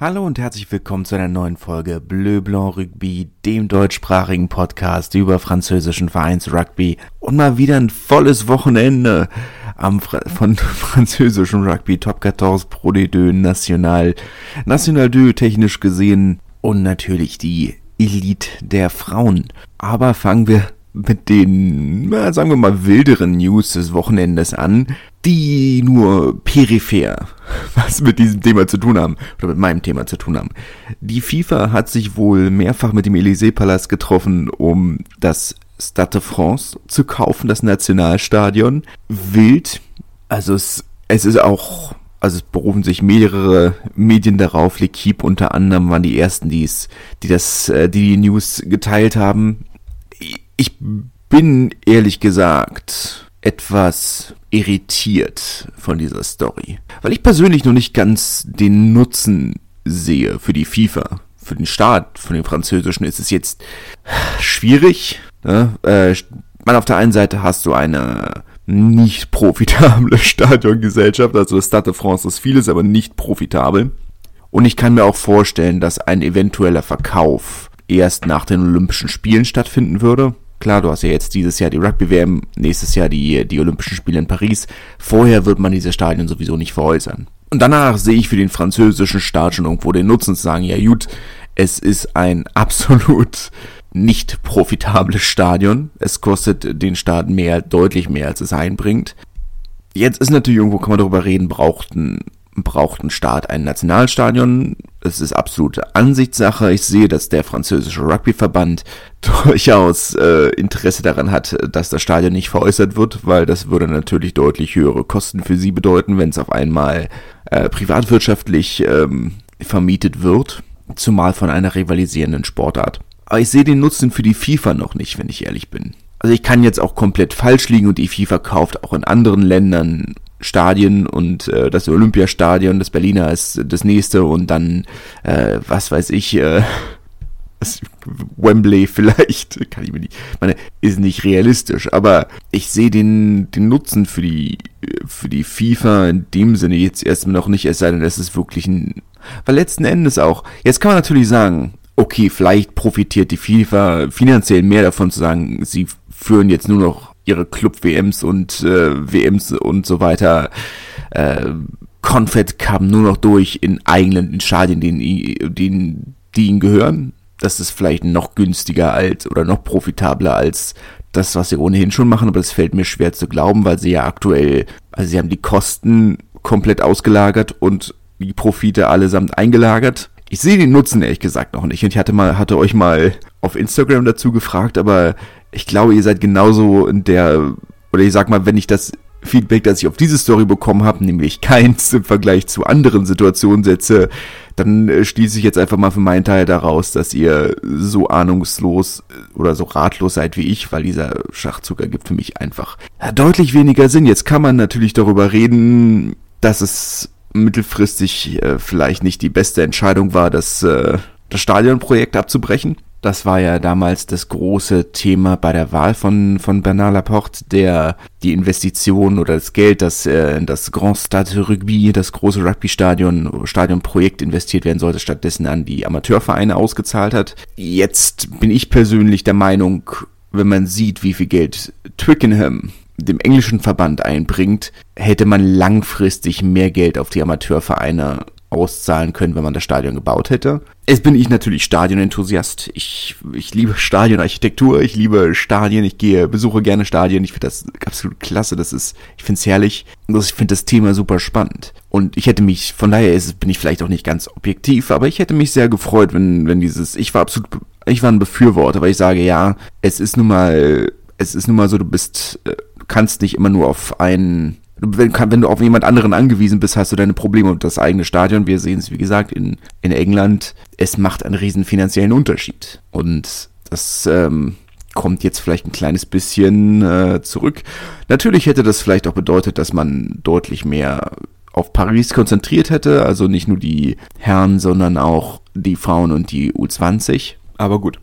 Hallo und herzlich willkommen zu einer neuen Folge Bleu Blanc Rugby, dem deutschsprachigen Podcast über französischen Vereins Rugby. Und mal wieder ein volles Wochenende am Fra von französischen Rugby. Top 14 Pro D2 National, National 2 technisch gesehen. Und natürlich die Elite der Frauen. Aber fangen wir mit den, sagen wir mal, wilderen News des Wochenendes an, die nur peripher was mit diesem Thema zu tun haben, oder mit meinem Thema zu tun haben. Die FIFA hat sich wohl mehrfach mit dem Élysée-Palast getroffen, um das Stade de France zu kaufen, das Nationalstadion. Wild. Also es, es ist auch, also es berufen sich mehrere Medien darauf, L'Equipe unter anderem waren die ersten, die es, die das, äh, die die News geteilt haben. Ich bin ehrlich gesagt etwas irritiert von dieser Story, weil ich persönlich noch nicht ganz den Nutzen sehe für die FIFA. Für den Staat, für den französischen ist es jetzt schwierig. Ne? Äh, man auf der einen Seite hast du eine nicht profitable Stadiongesellschaft, also Stade de France ist vieles, aber nicht profitabel. Und ich kann mir auch vorstellen, dass ein eventueller Verkauf erst nach den Olympischen Spielen stattfinden würde. Klar, du hast ja jetzt dieses Jahr die Rugby-WM, nächstes Jahr die, die Olympischen Spiele in Paris. Vorher wird man diese Stadien sowieso nicht veräußern. Und danach sehe ich für den französischen Staat schon irgendwo den Nutzen zu sagen, ja gut, es ist ein absolut nicht profitables Stadion. Es kostet den Staat mehr, deutlich mehr, als es einbringt. Jetzt ist natürlich irgendwo, kann man darüber reden, braucht ein braucht ein Staat ein Nationalstadion. Es ist absolute Ansichtssache. Ich sehe, dass der französische Rugbyverband durchaus äh, Interesse daran hat, dass das Stadion nicht veräußert wird, weil das würde natürlich deutlich höhere Kosten für sie bedeuten, wenn es auf einmal äh, privatwirtschaftlich ähm, vermietet wird, zumal von einer rivalisierenden Sportart. Aber ich sehe den Nutzen für die FIFA noch nicht, wenn ich ehrlich bin. Also ich kann jetzt auch komplett falsch liegen und die FIFA kauft auch in anderen Ländern Stadien und äh, das Olympiastadion, das Berliner ist das nächste und dann, äh, was weiß ich, äh, Wembley vielleicht, kann ich mir nicht, meine, ist nicht realistisch, aber ich sehe den, den Nutzen für die, für die FIFA in dem Sinne jetzt erstmal noch nicht, es sei denn, das ist wirklich ein, weil letzten Endes auch, jetzt kann man natürlich sagen, okay, vielleicht profitiert die FIFA finanziell mehr davon zu sagen, sie führen jetzt nur noch ihre Club-WMs und äh, WMs und so weiter. Äh, Confed kam nur noch durch in eigenen Stadien, die, die, die ihnen gehören. Das ist vielleicht noch günstiger als oder noch profitabler als das, was sie ohnehin schon machen, aber das fällt mir schwer zu glauben, weil sie ja aktuell, also sie haben die Kosten komplett ausgelagert und die Profite allesamt eingelagert. Ich sehe den Nutzen ehrlich gesagt noch nicht. Und ich hatte mal, hatte euch mal auf Instagram dazu gefragt, aber ich glaube, ihr seid genauso in der, oder ich sag mal, wenn ich das Feedback, das ich auf diese Story bekommen habe, nämlich keins im Vergleich zu anderen Situationen setze, dann äh, schließe ich jetzt einfach mal für meinen Teil daraus, dass ihr so ahnungslos äh, oder so ratlos seid wie ich, weil dieser Schachzug ergibt für mich einfach deutlich weniger Sinn. Jetzt kann man natürlich darüber reden, dass es mittelfristig äh, vielleicht nicht die beste Entscheidung war, das, äh, das Stadionprojekt abzubrechen. Das war ja damals das große Thema bei der Wahl von, von Bernard Laporte, der die Investition oder das Geld, das äh, in das Grand Stade Rugby, das große Rugby-Stadion, Stadionprojekt investiert werden sollte, stattdessen an die Amateurvereine ausgezahlt hat. Jetzt bin ich persönlich der Meinung, wenn man sieht, wie viel Geld Twickenham dem englischen Verband einbringt, hätte man langfristig mehr Geld auf die Amateurvereine auszahlen können, wenn man das Stadion gebaut hätte. Es bin ich natürlich Stadionenthusiast. Ich, ich liebe Stadionarchitektur, ich liebe Stadien, ich gehe, besuche gerne Stadien. Ich finde das absolut klasse. Das ist, ich finde es herrlich. Ich finde das Thema super spannend. Und ich hätte mich, von daher ist, bin ich vielleicht auch nicht ganz objektiv, aber ich hätte mich sehr gefreut, wenn, wenn dieses, ich war absolut, ich war ein Befürworter, weil ich sage, ja, es ist nun mal, es ist nun mal so, du bist, äh, kannst nicht immer nur auf einen wenn, wenn du auf jemand anderen angewiesen bist, hast du deine Probleme und das eigene Stadion. Wir sehen es, wie gesagt, in, in England. Es macht einen riesen finanziellen Unterschied. Und das ähm, kommt jetzt vielleicht ein kleines bisschen äh, zurück. Natürlich hätte das vielleicht auch bedeutet, dass man deutlich mehr auf Paris konzentriert hätte. Also nicht nur die Herren, sondern auch die Frauen und die U20. Aber gut,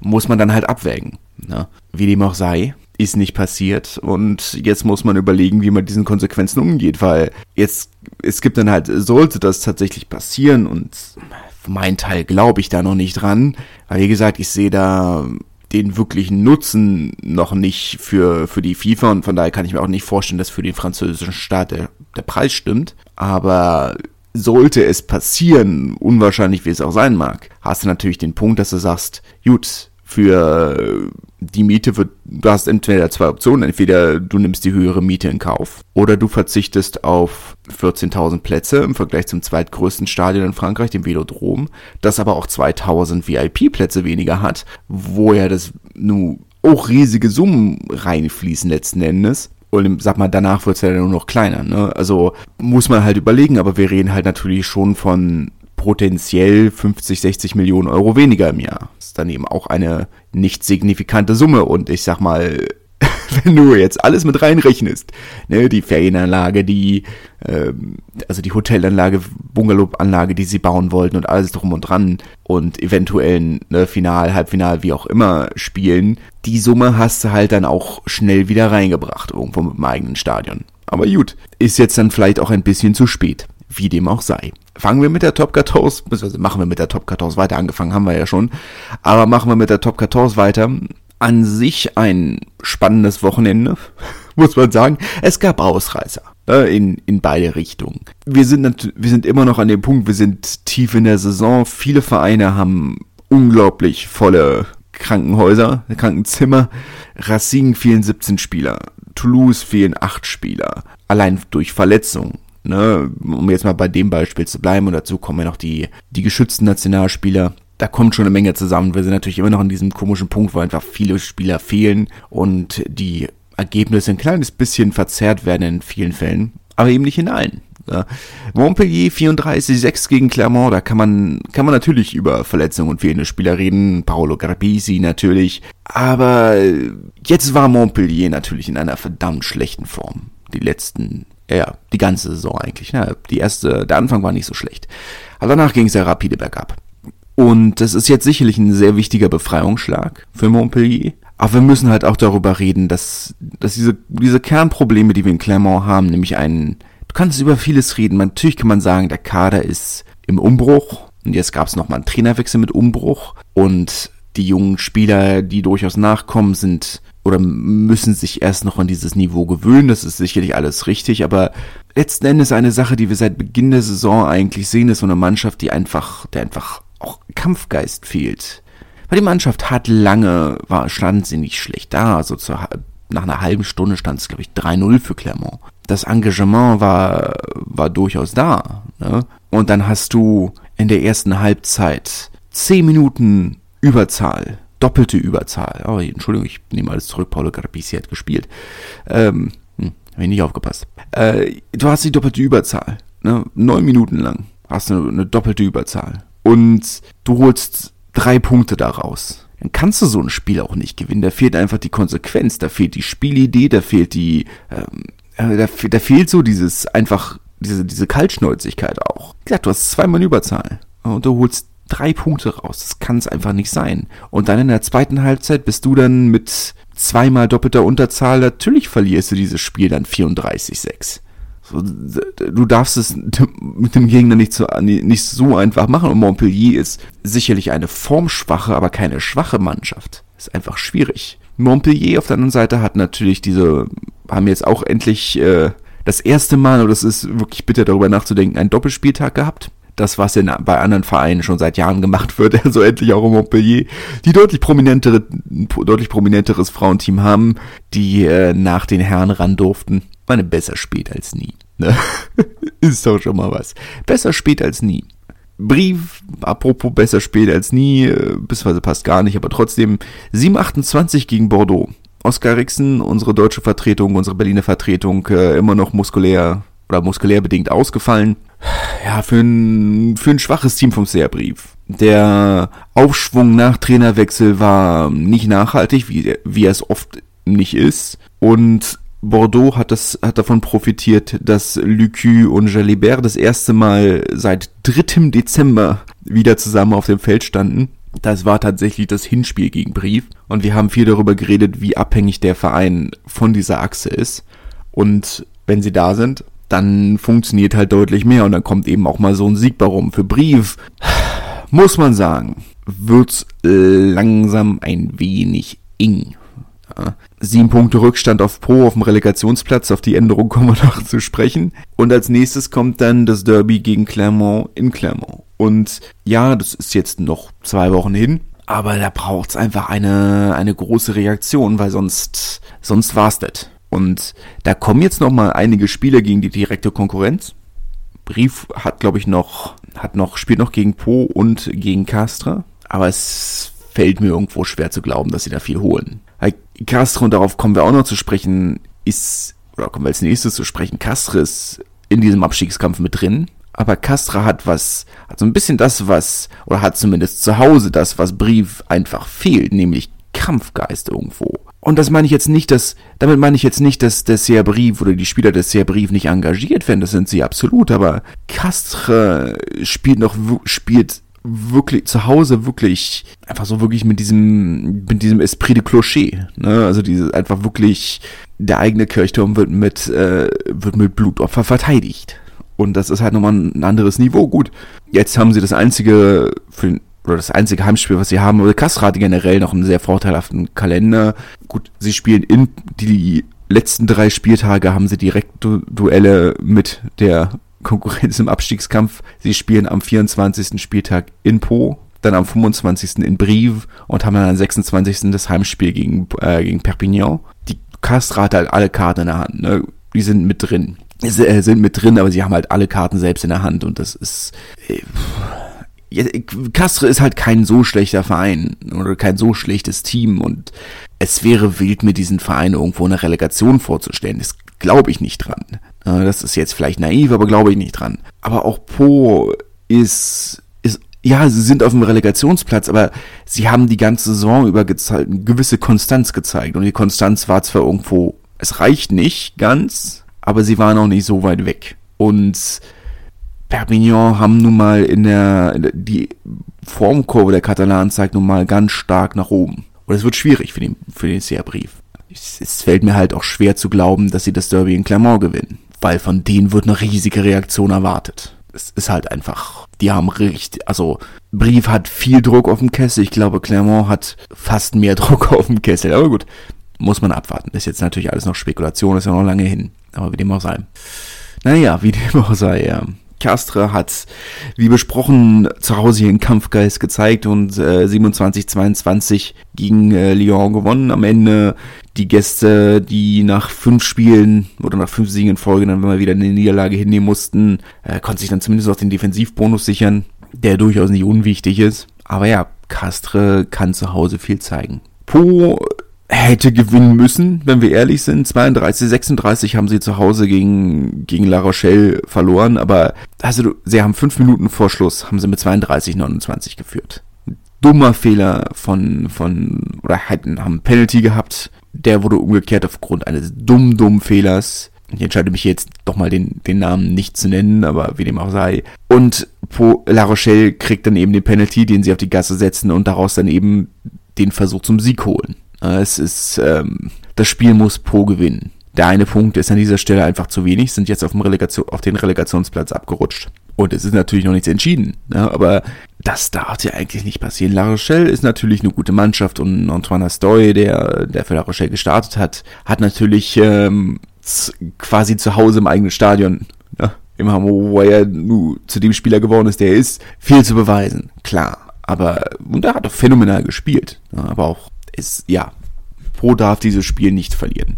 muss man dann halt abwägen. Ne? Wie dem auch sei, ist nicht passiert und jetzt muss man überlegen, wie man diesen Konsequenzen umgeht, weil jetzt es gibt dann halt, sollte das tatsächlich passieren und mein Teil glaube ich da noch nicht dran, weil wie gesagt, ich sehe da den wirklichen Nutzen noch nicht für, für die FIFA und von daher kann ich mir auch nicht vorstellen, dass für den französischen Staat der, der Preis stimmt. Aber sollte es passieren, unwahrscheinlich wie es auch sein mag, hast du natürlich den Punkt, dass du sagst, gut, für die Miete wird, du hast entweder zwei Optionen, entweder du nimmst die höhere Miete in Kauf oder du verzichtest auf 14.000 Plätze im Vergleich zum zweitgrößten Stadion in Frankreich, dem Velodrom, das aber auch 2.000 VIP-Plätze weniger hat, wo ja das nun auch riesige Summen reinfließen letzten Endes. Und sag mal, danach wird es ja nur noch kleiner. Ne? Also muss man halt überlegen, aber wir reden halt natürlich schon von potenziell 50, 60 Millionen Euro weniger im Jahr. Das ist dann eben auch eine nicht signifikante Summe. Und ich sag mal, wenn du jetzt alles mit reinrechnest, ne, die Ferienanlage, die, ähm, also die Hotelanlage, Bungalowanlage, die sie bauen wollten und alles drum und dran und eventuellen ne, Final, Halbfinal, wie auch immer spielen, die Summe hast du halt dann auch schnell wieder reingebracht, irgendwo mit dem eigenen Stadion. Aber gut, ist jetzt dann vielleicht auch ein bisschen zu spät. Wie dem auch sei. Fangen wir mit der Top 14, beziehungsweise machen wir mit der Top 14 weiter, angefangen haben wir ja schon, aber machen wir mit der Top 14 weiter. An sich ein spannendes Wochenende, muss man sagen. Es gab Ausreißer ne, in, in beide Richtungen. Wir sind, wir sind immer noch an dem Punkt, wir sind tief in der Saison. Viele Vereine haben unglaublich volle Krankenhäuser, Krankenzimmer. Racing fehlen 17 Spieler. Toulouse fehlen 8 Spieler. Allein durch Verletzungen ne, um jetzt mal bei dem Beispiel zu bleiben, und dazu kommen ja noch die, die geschützten Nationalspieler. Da kommt schon eine Menge zusammen. Wir sind natürlich immer noch in diesem komischen Punkt, wo einfach viele Spieler fehlen und die Ergebnisse ein kleines bisschen verzerrt werden in vielen Fällen, aber eben nicht in allen. Ja. Montpellier 34-6 gegen Clermont, da kann man, kann man natürlich über Verletzungen und fehlende Spieler reden. Paolo Grapisi natürlich. Aber jetzt war Montpellier natürlich in einer verdammt schlechten Form. Die letzten ja, die ganze Saison eigentlich. Ne? Die erste, der Anfang war nicht so schlecht. Aber danach ging es ja rapide bergab. Und das ist jetzt sicherlich ein sehr wichtiger Befreiungsschlag für Montpellier. Aber wir müssen halt auch darüber reden, dass, dass diese, diese Kernprobleme, die wir in Clermont haben, nämlich einen, du kannst über vieles reden. Natürlich kann man sagen, der Kader ist im Umbruch. Und jetzt gab es nochmal einen Trainerwechsel mit Umbruch. Und die jungen Spieler, die durchaus nachkommen, sind oder müssen sich erst noch an dieses Niveau gewöhnen. Das ist sicherlich alles richtig, aber letzten Endes eine Sache, die wir seit Beginn der Saison eigentlich sehen, ist so eine Mannschaft, die einfach, der einfach auch Kampfgeist fehlt. Weil die Mannschaft hat lange, war, stand sie nicht schlecht da, also zur, nach einer halben Stunde stand es, glaube ich, 3-0 für Clermont. Das Engagement war, war durchaus da. Ne? Und dann hast du in der ersten Halbzeit 10 Minuten Überzahl doppelte Überzahl. Oh, Entschuldigung, ich nehme alles zurück. Paulo Carpisi hat gespielt. Ähm, hm, habe ich nicht aufgepasst. Äh, du hast die doppelte Überzahl. Ne? Neun Minuten lang hast du eine, eine doppelte Überzahl. Und du holst drei Punkte daraus. Dann kannst du so ein Spiel auch nicht gewinnen. Da fehlt einfach die Konsequenz, da fehlt die Spielidee, da fehlt die, ähm, äh, da, da fehlt so dieses einfach, diese, diese Kaltschnäuzigkeit auch. Wie gesagt, du hast zweimal Überzahl. Und du holst drei Punkte raus. Das kann es einfach nicht sein. Und dann in der zweiten Halbzeit bist du dann mit zweimal doppelter Unterzahl. Natürlich verlierst du dieses Spiel dann 34-6. So, du darfst es mit dem Gegner nicht so, nicht so einfach machen. Und Montpellier ist sicherlich eine formschwache, aber keine schwache Mannschaft. Ist einfach schwierig. Montpellier auf der anderen Seite hat natürlich diese, haben jetzt auch endlich äh, das erste Mal, und das ist wirklich bitter darüber nachzudenken, einen Doppelspieltag gehabt das, was in, bei anderen Vereinen schon seit Jahren gemacht wird, also endlich auch in Montpellier, die deutlich prominentere, deutlich prominenteres Frauenteam haben, die äh, nach den Herren ran durften. Meine besser spät als nie. Ne? Ist doch schon mal was. Besser spät als nie. Brief, apropos besser spät als nie, äh, beziehungsweise passt gar nicht, aber trotzdem 728 gegen Bordeaux. Oskar Rixen, unsere deutsche Vertretung, unsere Berliner Vertretung, äh, immer noch muskulär oder muskulär bedingt ausgefallen ja, für ein, für ein schwaches Team vom Seherbrief. Der Aufschwung nach Trainerwechsel war nicht nachhaltig, wie, wie er es oft nicht ist. Und Bordeaux hat, das, hat davon profitiert, dass Lucu und Jalibert das erste Mal seit 3. Dezember wieder zusammen auf dem Feld standen. Das war tatsächlich das Hinspiel gegen Brief. Und wir haben viel darüber geredet, wie abhängig der Verein von dieser Achse ist. Und wenn sie da sind, dann funktioniert halt deutlich mehr und dann kommt eben auch mal so ein Sieg bei rum. Für Brief, muss man sagen, wird's langsam ein wenig eng. Ja. Sieben Punkte Rückstand auf Po auf dem Relegationsplatz, auf die Änderung kommen wir noch zu sprechen. Und als nächstes kommt dann das Derby gegen Clermont in Clermont. Und ja, das ist jetzt noch zwei Wochen hin, aber da braucht's einfach eine, eine große Reaktion, weil sonst, sonst war's das. Und da kommen jetzt noch mal einige Spiele gegen die direkte Konkurrenz. Brief hat, glaube ich, noch, hat noch, spielt noch gegen Po und gegen Castra. Aber es fällt mir irgendwo schwer zu glauben, dass sie da viel holen. Castre, und darauf kommen wir auch noch zu sprechen, ist, oder kommen wir als nächstes zu sprechen, Castre ist in diesem Abstiegskampf mit drin. Aber Castra hat was, hat so ein bisschen das, was, oder hat zumindest zu Hause das, was Brief einfach fehlt, nämlich Kampfgeist irgendwo. Und das meine ich jetzt nicht, dass, damit meine ich jetzt nicht, dass der Sehr Brief oder die Spieler des Sehr Brief nicht engagiert werden, das sind sie absolut, aber Castre spielt noch, spielt wirklich zu Hause wirklich einfach so wirklich mit diesem mit diesem Esprit de Clocher, ne? Also diese einfach wirklich der eigene Kirchturm wird mit äh, wird mit Blutopfer verteidigt und das ist halt nochmal ein anderes Niveau. Gut, jetzt haben sie das einzige für den oder das einzige Heimspiel, was sie haben, oder Kassel hat generell noch einen sehr vorteilhaften Kalender. Gut, sie spielen in die letzten drei Spieltage haben sie direkt du Duelle mit der Konkurrenz im Abstiegskampf. Sie spielen am 24. Spieltag in Po, dann am 25. in Brive und haben dann am 26. das Heimspiel gegen, äh, gegen Perpignan. Die Castra hat halt alle Karten in der Hand, ne? Die sind mit drin. Sie äh, sind mit drin, aber sie haben halt alle Karten selbst in der Hand und das ist. Äh, Castre ist halt kein so schlechter Verein oder kein so schlechtes Team und es wäre wild, mir diesen Verein irgendwo eine Relegation vorzustellen. Das glaube ich nicht dran. Das ist jetzt vielleicht naiv, aber glaube ich nicht dran. Aber auch Po ist, ist, ja, sie sind auf dem Relegationsplatz, aber sie haben die ganze Saison über gezeigt, eine gewisse Konstanz gezeigt. Und die Konstanz war zwar irgendwo, es reicht nicht ganz, aber sie waren auch nicht so weit weg. Und Perpignan haben nun mal in der, die Formkurve der Katalanen zeigt nun mal ganz stark nach oben. Und es wird schwierig für den, für den CR-Brief. Es, es fällt mir halt auch schwer zu glauben, dass sie das Derby in Clermont gewinnen weil von denen wird eine riesige Reaktion erwartet. Es ist halt einfach, die haben richtig, also Brief hat viel Druck auf dem Kessel. Ich glaube, Clermont hat fast mehr Druck auf dem Kessel. Aber gut, muss man abwarten. Ist jetzt natürlich alles noch Spekulation, ist ja noch lange hin. Aber wie dem auch sei. Naja, wie dem auch sei, ja. Castre hat, wie besprochen, zu Hause ihren Kampfgeist gezeigt und äh, 27-22 gegen äh, Lyon gewonnen. Am Ende die Gäste, die nach fünf Spielen oder nach fünf Siegen in Folge dann mal wieder eine Niederlage hinnehmen mussten, äh, konnten sich dann zumindest auch den Defensivbonus sichern, der durchaus nicht unwichtig ist. Aber ja, Castre kann zu Hause viel zeigen. Po hätte gewinnen müssen, wenn wir ehrlich sind. 32, 36 haben sie zu Hause gegen, gegen La Rochelle verloren, aber also sie haben fünf Minuten vor Schluss, haben sie mit 32, 29 geführt. Dummer Fehler von, von, oder hatten, haben Penalty gehabt. Der wurde umgekehrt aufgrund eines dummen, dummen Fehlers. Ich entscheide mich jetzt doch mal den, den Namen nicht zu nennen, aber wie dem auch sei. Und po, La Rochelle kriegt dann eben den Penalty, den sie auf die Gasse setzen und daraus dann eben den Versuch zum Sieg holen. Es ist, ähm, das Spiel muss Po gewinnen. Der eine Punkt ist an dieser Stelle einfach zu wenig, sind jetzt auf, dem Relegation, auf den Relegationsplatz abgerutscht. Und es ist natürlich noch nichts entschieden, ne? aber das darf ja eigentlich nicht passieren. La Rochelle ist natürlich eine gute Mannschaft und Antoine Astoy, der, der für La Rochelle gestartet hat, hat natürlich ähm, quasi zu Hause im eigenen Stadion, ne? im Hamo, wo er nu zu dem Spieler geworden ist, der er ist, viel zu beweisen, klar. Aber, und er hat doch phänomenal gespielt, ne? aber auch ist, ja, Pro darf dieses Spiel nicht verlieren.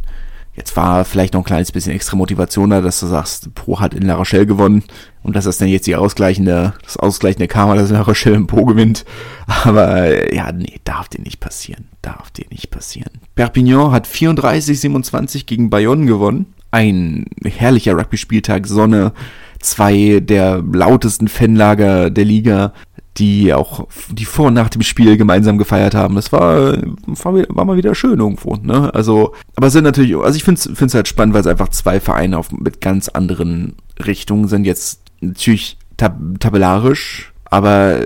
Jetzt war vielleicht noch ein kleines bisschen extra Motivation da, dass du sagst, Pro hat in La Rochelle gewonnen und dass das dann jetzt die ausgleichende, das ausgleichende Karma, dass La Rochelle in Pro gewinnt. Aber ja, nee, darf dir nicht passieren. Darf dir nicht passieren. Perpignan hat 34-27 gegen Bayonne gewonnen. Ein herrlicher Rugby-Spieltag, Sonne, zwei der lautesten Fanlager der Liga die auch die vor und nach dem Spiel gemeinsam gefeiert haben. Das war, war, war mal wieder schön irgendwo. Ne? Also, aber sind natürlich, also ich finde es halt spannend, weil es einfach zwei Vereine auf, mit ganz anderen Richtungen sind. Jetzt natürlich tab tabellarisch, aber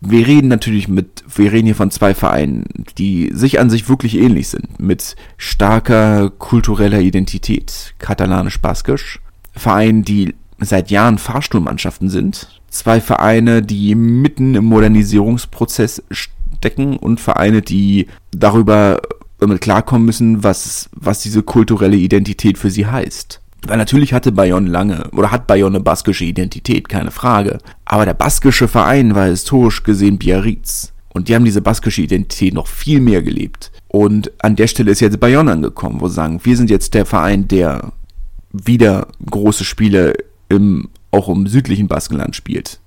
wir reden natürlich mit, wir reden hier von zwei Vereinen, die sich an sich wirklich ähnlich sind, mit starker kultureller Identität, katalanisch-baskisch Vereinen, die seit Jahren Fahrstuhlmannschaften sind, zwei Vereine, die mitten im Modernisierungsprozess stecken und Vereine, die darüber damit klarkommen müssen, was, was diese kulturelle Identität für sie heißt. Weil natürlich hatte Bayonne lange, oder hat Bayonne eine baskische Identität, keine Frage. Aber der baskische Verein war historisch gesehen Biarritz. Und die haben diese baskische Identität noch viel mehr gelebt. Und an der Stelle ist jetzt Bayonne angekommen, wo sie sagen, wir sind jetzt der Verein, der wieder große Spiele im, auch im südlichen Baskenland spielt.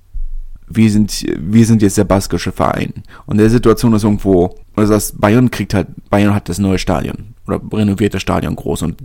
Wir sind, wir sind jetzt der baskische Verein. Und der Situation ist irgendwo, also das Bayern kriegt halt, Bayern hat das neue Stadion oder renoviert das Stadion groß und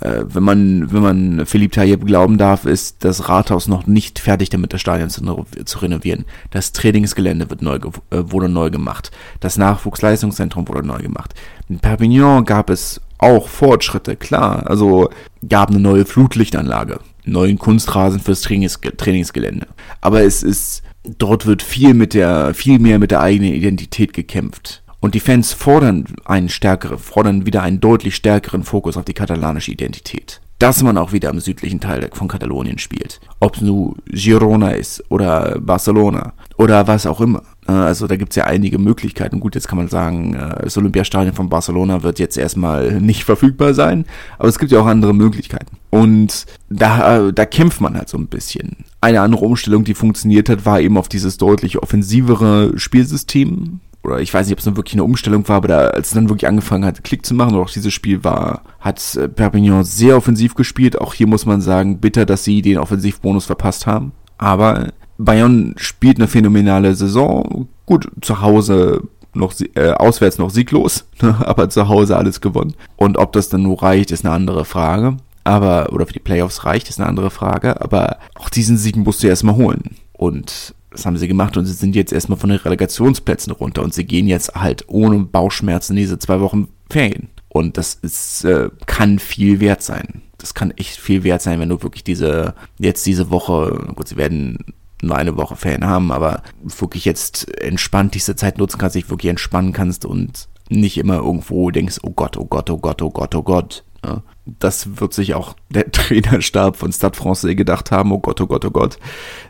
äh, wenn man, wenn man Philipp Tayyip glauben darf, ist das Rathaus noch nicht fertig damit, das Stadion zu, zu renovieren. Das Trainingsgelände wird neu, äh, wurde neu gemacht. Das Nachwuchsleistungszentrum wurde neu gemacht. In Perpignan gab es auch Fortschritte, klar. Also gab eine neue Flutlichtanlage, neuen Kunstrasen fürs Trainings Trainingsgelände. Aber es ist, dort wird viel mit der, viel mehr mit der eigenen Identität gekämpft. Und die Fans fordern einen stärkeren, fordern wieder einen deutlich stärkeren Fokus auf die katalanische Identität. Dass man auch wieder im südlichen Teil von Katalonien spielt. Ob es nun Girona ist oder Barcelona oder was auch immer. Äh, also da gibt es ja einige Möglichkeiten. Gut, jetzt kann man sagen, äh, das Olympiastadion von Barcelona wird jetzt erstmal nicht verfügbar sein, aber es gibt ja auch andere Möglichkeiten. Und da, äh, da kämpft man halt so ein bisschen. Eine andere Umstellung, die funktioniert hat, war eben auf dieses deutlich offensivere Spielsystem oder ich weiß nicht, ob es dann wirklich eine Umstellung war, aber da, als es dann wirklich angefangen hat, Klick zu machen, oder auch dieses Spiel war, hat Perpignan sehr offensiv gespielt. Auch hier muss man sagen, bitter, dass sie den Offensivbonus verpasst haben. Aber Bayern spielt eine phänomenale Saison. Gut, zu Hause noch äh, auswärts noch sieglos, ne, aber zu Hause alles gewonnen. Und ob das dann nur reicht, ist eine andere Frage. Aber, oder für die Playoffs reicht, ist eine andere Frage. Aber auch diesen Sieg musst du erstmal holen. Und das haben sie gemacht und sie sind jetzt erstmal von den Relegationsplätzen runter und sie gehen jetzt halt ohne Bauchschmerzen diese zwei Wochen Ferien. Und das ist, äh, kann viel wert sein. Das kann echt viel wert sein, wenn du wirklich diese, jetzt diese Woche, gut, sie werden nur eine Woche Ferien haben, aber wirklich jetzt entspannt diese Zeit nutzen kannst, dich wirklich entspannen kannst und nicht immer irgendwo denkst, oh Gott, oh Gott, oh Gott, oh Gott, oh Gott. Ja, das wird sich auch der Trainerstab von Stade Francais gedacht haben. Oh Gott, oh Gott, oh Gott.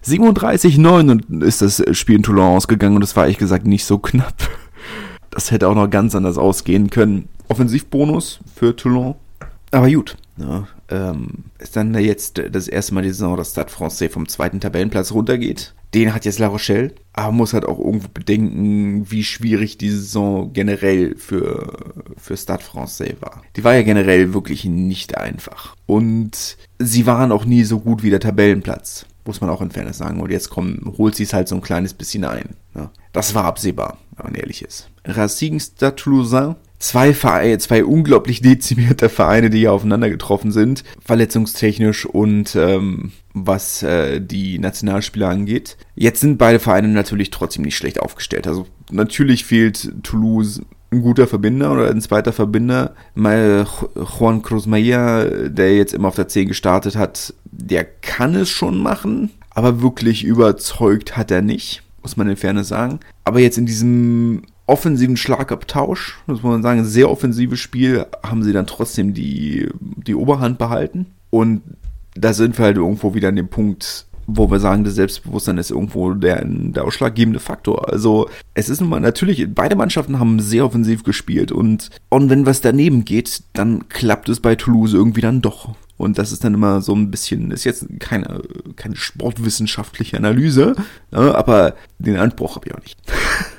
37-9 ist das Spiel in Toulon ausgegangen und das war ehrlich gesagt nicht so knapp. Das hätte auch noch ganz anders ausgehen können. Offensivbonus für Toulon. Aber gut. Ja, ähm, ist dann jetzt das erste Mal die Saison, dass Stade Francais vom zweiten Tabellenplatz runtergeht. Den hat jetzt La Rochelle, aber muss halt auch irgendwo bedenken, wie schwierig die Saison generell für, für Stade Francais war. Die war ja generell wirklich nicht einfach. Und sie waren auch nie so gut wie der Tabellenplatz. Muss man auch in Fairness sagen. Und jetzt kommen, holt sie es halt so ein kleines bisschen ein. Ja. Das war absehbar, wenn man ehrlich ist. Racing Stade Toulousain zwei Vereine, zwei unglaublich dezimierte Vereine, die hier aufeinander getroffen sind, verletzungstechnisch und ähm, was äh, die Nationalspieler angeht. Jetzt sind beide Vereine natürlich trotzdem nicht schlecht aufgestellt. Also natürlich fehlt Toulouse ein guter Verbinder oder ein zweiter Verbinder. Mal Juan Cruz Maya, der jetzt immer auf der 10 gestartet hat, der kann es schon machen, aber wirklich überzeugt hat er nicht, muss man in Ferne sagen. Aber jetzt in diesem offensiven Schlagabtausch, muss man sagen, sehr offensives Spiel, haben sie dann trotzdem die, die Oberhand behalten. Und da sind wir halt irgendwo wieder an dem Punkt, wo wir sagen, das Selbstbewusstsein ist irgendwo der, der ausschlaggebende Faktor. Also es ist nun mal natürlich, beide Mannschaften haben sehr offensiv gespielt und, und wenn was daneben geht, dann klappt es bei Toulouse irgendwie dann doch. Und das ist dann immer so ein bisschen, ist jetzt keine, keine sportwissenschaftliche Analyse, ne, aber den Anspruch habe ich auch nicht.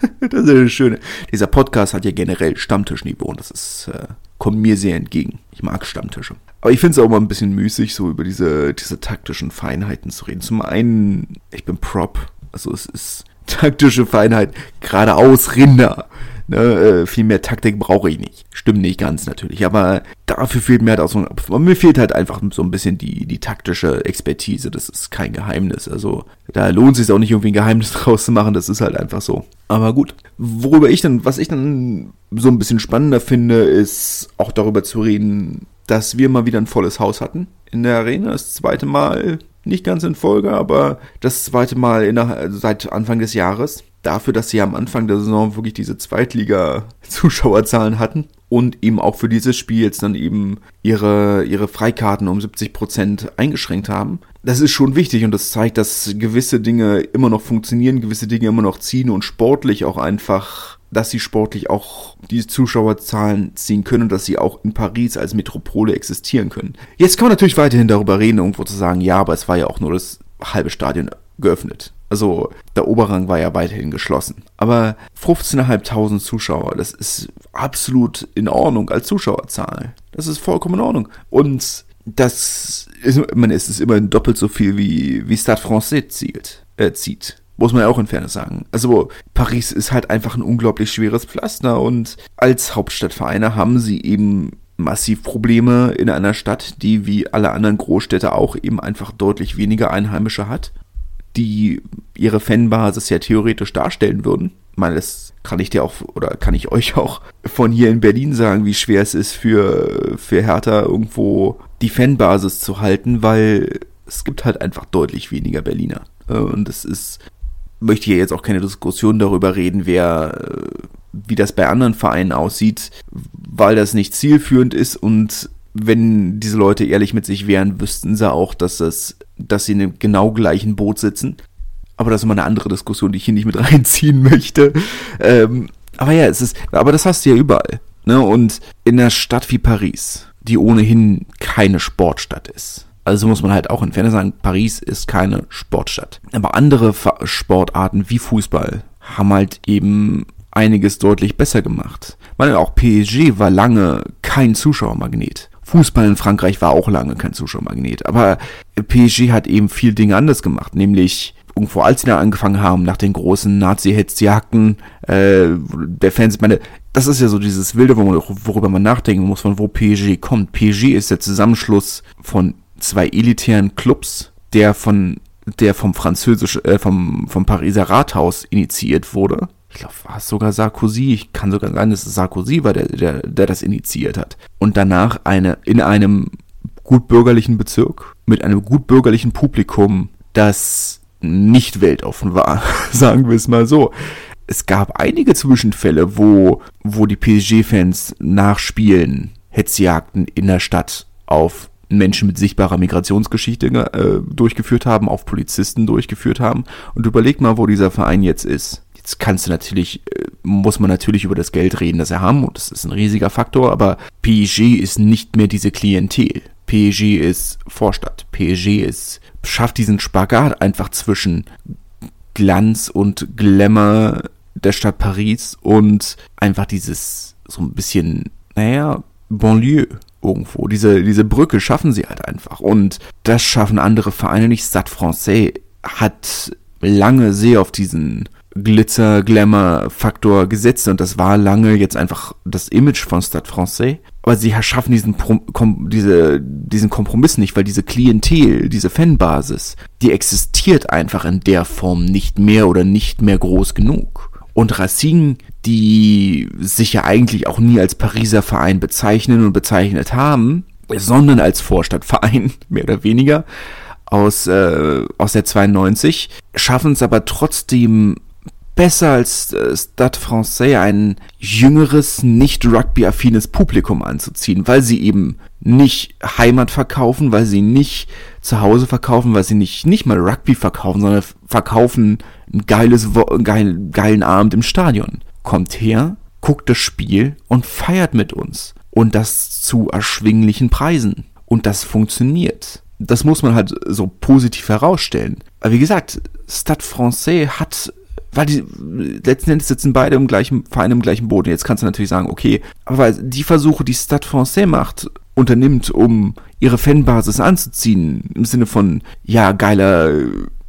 das ist das Schöne. Dieser Podcast hat ja generell Stammtischniveau und das ist, äh, kommt mir sehr entgegen. Ich mag Stammtische. Aber ich finde es auch mal ein bisschen müßig, so über diese, diese taktischen Feinheiten zu reden. Zum einen, ich bin Prop, also es ist taktische Feinheit, geradeaus Rinder. Ne, äh, viel mehr Taktik brauche ich nicht. Stimmt nicht ganz natürlich, aber dafür fehlt mir halt auch so, mir fehlt halt einfach so ein bisschen die, die taktische Expertise. Das ist kein Geheimnis. Also da lohnt es sich auch nicht irgendwie ein Geheimnis draus zu machen. Das ist halt einfach so. Aber gut. Worüber ich dann, was ich dann so ein bisschen spannender finde, ist auch darüber zu reden, dass wir mal wieder ein volles Haus hatten in der Arena. Das zweite Mal, nicht ganz in Folge, aber das zweite Mal der, also seit Anfang des Jahres. Dafür, dass sie am Anfang der Saison wirklich diese Zweitliga-Zuschauerzahlen hatten und eben auch für dieses Spiel jetzt dann eben ihre, ihre Freikarten um 70 Prozent eingeschränkt haben. Das ist schon wichtig und das zeigt, dass gewisse Dinge immer noch funktionieren, gewisse Dinge immer noch ziehen und sportlich auch einfach dass sie sportlich auch diese Zuschauerzahlen ziehen können und dass sie auch in Paris als Metropole existieren können. Jetzt kann man natürlich weiterhin darüber reden, irgendwo zu sagen, ja, aber es war ja auch nur das halbe Stadion geöffnet. Also der Oberrang war ja weiterhin geschlossen. Aber 15.500 Zuschauer, das ist absolut in Ordnung als Zuschauerzahl. Das ist vollkommen in Ordnung. Und das ist, man, es ist immerhin doppelt so viel wie, wie Stade Francais zielt, äh, zieht. Muss man ja auch in Fairness sagen. Also Paris ist halt einfach ein unglaublich schweres Pflaster und als Hauptstadtvereine haben sie eben massiv Probleme in einer Stadt, die wie alle anderen Großstädte auch eben einfach deutlich weniger Einheimische hat, die ihre Fanbasis ja theoretisch darstellen würden. Ich meine, das kann ich dir auch oder kann ich euch auch von hier in Berlin sagen, wie schwer es ist für, für Hertha irgendwo die Fanbasis zu halten, weil es gibt halt einfach deutlich weniger Berliner. Äh, und es ist möchte hier jetzt auch keine Diskussion darüber reden, wer, äh, wie das bei anderen Vereinen aussieht, weil das nicht zielführend ist und wenn diese Leute ehrlich mit sich wären, wüssten sie auch, dass das, dass sie in dem genau gleichen Boot sitzen. Aber das ist immer eine andere Diskussion, die ich hier nicht mit reinziehen möchte. Ähm, aber ja, es ist, aber das hast du ja überall. Ne? Und in einer Stadt wie Paris, die ohnehin keine Sportstadt ist, also muss man halt auch in Fairness sagen, Paris ist keine Sportstadt. Aber andere Sportarten wie Fußball haben halt eben einiges deutlich besser gemacht. Weil auch PSG war lange kein Zuschauermagnet. Fußball in Frankreich war auch lange kein Zuschauermagnet. Aber PSG hat eben viel Dinge anders gemacht, nämlich irgendwo als sie da angefangen haben, nach den großen Nazi-Hetzjagden, äh, der Fans, meine, das ist ja so dieses Wilde, worüber man nachdenken muss, von wo PSG kommt. PSG ist der Zusammenschluss von zwei elitären Clubs, der von der vom französisch äh, vom vom Pariser Rathaus initiiert wurde. Ich glaube, war es sogar Sarkozy. Ich kann sogar sagen, dass es Sarkozy war, der, der, der das initiiert hat. Und danach eine in einem gutbürgerlichen Bezirk mit einem gutbürgerlichen Publikum, das nicht weltoffen war, sagen wir es mal so. Es gab einige Zwischenfälle, wo, wo die PSG-Fans nach Spielen Hetzjagden in der Stadt auf Menschen mit sichtbarer Migrationsgeschichte äh, durchgeführt haben, auf Polizisten durchgeführt haben. Und überleg mal, wo dieser Verein jetzt ist. Jetzt kannst du natürlich, äh, muss man natürlich über das Geld reden, das er haben, und das ist ein riesiger Faktor, aber PSG ist nicht mehr diese Klientel. PSG ist Vorstadt. PSG ist, schafft diesen Spagat einfach zwischen Glanz und Glamour der Stadt Paris und einfach dieses so ein bisschen, naja, Banlieue irgendwo. Diese, diese Brücke schaffen sie halt einfach. Und das schaffen andere Vereine nicht. Stade Francais hat lange sehr auf diesen Glitzer-Glamour-Faktor gesetzt und das war lange jetzt einfach das Image von Stade Francais. Aber sie schaffen diesen, Kom diese, diesen Kompromiss nicht, weil diese Klientel, diese Fanbasis, die existiert einfach in der Form nicht mehr oder nicht mehr groß genug. Und Racing, die sich ja eigentlich auch nie als Pariser Verein bezeichnen und bezeichnet haben, sondern als Vorstadtverein, mehr oder weniger, aus, äh, aus der 92, schaffen es aber trotzdem besser als äh, Stade Francais ein jüngeres, nicht Rugby-affines Publikum anzuziehen, weil sie eben nicht Heimat verkaufen, weil sie nicht zu Hause verkaufen, weil sie nicht, nicht mal Rugby verkaufen, sondern verkaufen ein geiles, geil, geilen Abend im Stadion. Kommt her, guckt das Spiel und feiert mit uns. Und das zu erschwinglichen Preisen. Und das funktioniert. Das muss man halt so positiv herausstellen. Aber wie gesagt, Stade Francais hat weil die letzten Endes sitzen beide im gleichen Verein im gleichen Boden. Jetzt kannst du natürlich sagen, okay, aber die Versuche, die Stade Francais macht, unternimmt, um ihre Fanbasis anzuziehen, im Sinne von, ja, geiler,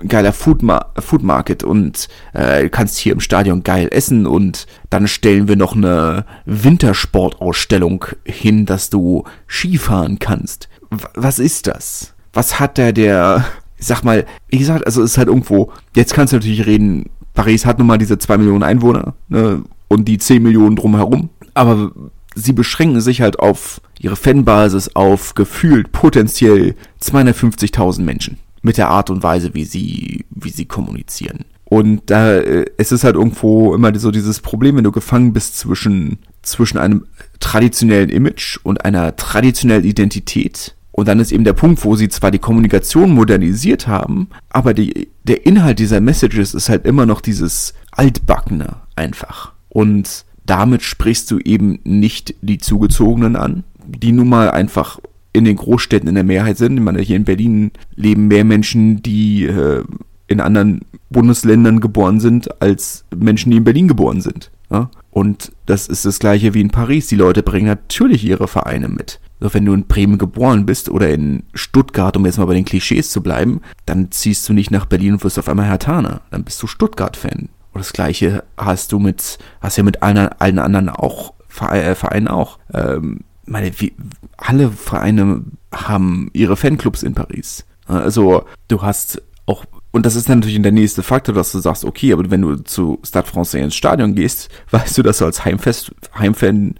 geiler Food, Food Market und äh, kannst hier im Stadion geil essen und dann stellen wir noch eine Wintersportausstellung hin, dass du Skifahren kannst. W was ist das? Was hat da der, ich sag mal, wie gesagt, also es ist halt irgendwo, jetzt kannst du natürlich reden, Paris hat nun mal diese zwei Millionen Einwohner ne, und die zehn Millionen drumherum. Aber sie beschränken sich halt auf ihre Fanbasis auf gefühlt potenziell 250.000 Menschen mit der Art und Weise, wie sie, wie sie kommunizieren. Und da äh, es ist halt irgendwo immer so dieses Problem, wenn du gefangen bist zwischen, zwischen einem traditionellen Image und einer traditionellen Identität. Und dann ist eben der Punkt, wo sie zwar die Kommunikation modernisiert haben, aber die, der Inhalt dieser Messages ist halt immer noch dieses altbackene einfach. Und damit sprichst du eben nicht die Zugezogenen an, die nun mal einfach in den Großstädten in der Mehrheit sind. Ich meine, hier in Berlin leben mehr Menschen, die äh, in anderen Bundesländern geboren sind, als Menschen, die in Berlin geboren sind. Ja? Und das ist das gleiche wie in Paris. Die Leute bringen natürlich ihre Vereine mit. Also wenn du in Bremen geboren bist oder in Stuttgart, um jetzt mal bei den Klischees zu bleiben, dann ziehst du nicht nach Berlin und wirst auf einmal Hertaner. Dann bist du Stuttgart-Fan. Und das gleiche hast du mit, hast ja mit allen, allen anderen auch, äh, Vereinen auch. Ähm, meine, wie, alle Vereine haben ihre Fanclubs in Paris. Also, du hast auch, und das ist dann natürlich der nächste Faktor, dass du sagst, okay, aber wenn du zu Stade Francais ins Stadion gehst, weißt du, dass du als Heimfest, Heimfan,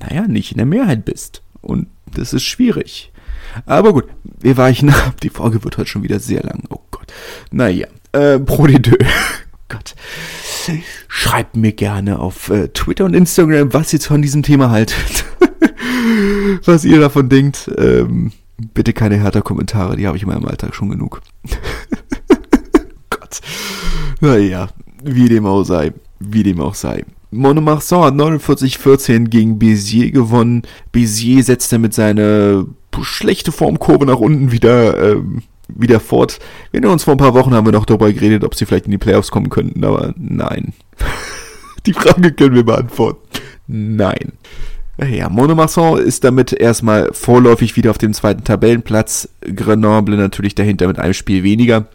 naja, nicht in der Mehrheit bist. Und das ist schwierig. Aber gut, wir weichen ab. Die Folge wird heute schon wieder sehr lang. Oh Gott. Naja, äh, Pro de deux. Gott. Schreibt mir gerne auf äh, Twitter und Instagram, was ihr von diesem Thema haltet. was ihr davon denkt. Ähm, bitte keine härter Kommentare, die habe ich in meinem Alltag schon genug. Gott. Naja, wie dem auch sei. Wie dem auch sei. Monomarsan hat 49-14 gegen Bézier gewonnen. Bézier setzte mit seiner schlechte Formkurve nach unten wieder ähm, wieder fort. Wir erinnern uns, vor ein paar Wochen haben wir noch darüber geredet, ob sie vielleicht in die Playoffs kommen könnten, aber nein. die Frage können wir beantworten. Nein. Ja, Monomasson ist damit erstmal vorläufig wieder auf dem zweiten Tabellenplatz. Grenoble natürlich dahinter mit einem Spiel weniger.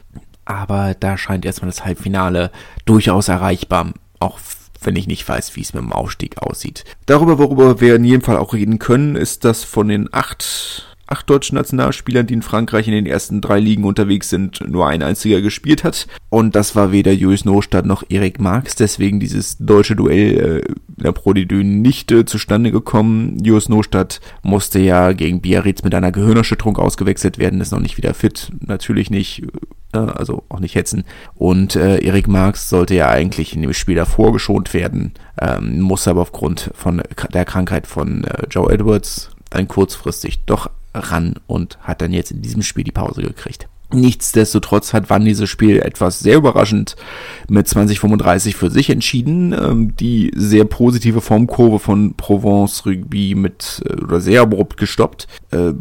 Aber da scheint erstmal das Halbfinale durchaus erreichbar. Auch wenn ich nicht weiß, wie es mit dem Aufstieg aussieht. Darüber, worüber wir in jedem Fall auch reden können, ist, dass von den acht acht deutschen Nationalspielern, die in Frankreich in den ersten drei Ligen unterwegs sind, nur ein einziger gespielt hat. Und das war weder Julius Nostadt noch Erik Marx. Deswegen dieses deutsche Duell äh, in der Pro D2 nicht äh, zustande gekommen. Julius Nostadt musste ja gegen Biarritz mit einer Gehirnerschütterung ausgewechselt werden, ist noch nicht wieder fit. Natürlich nicht äh, also auch nicht hetzen. Und äh, Erik Marx sollte ja eigentlich in dem Spiel davor geschont werden, ähm, muss aber aufgrund von der Krankheit von äh, Joe Edwards dann kurzfristig doch ran und hat dann jetzt in diesem Spiel die Pause gekriegt. Nichtsdestotrotz hat Wann dieses Spiel etwas sehr überraschend mit 2035 für sich entschieden. Ähm, die sehr positive Formkurve von Provence Rugby mit äh, oder sehr abrupt gestoppt. Äh,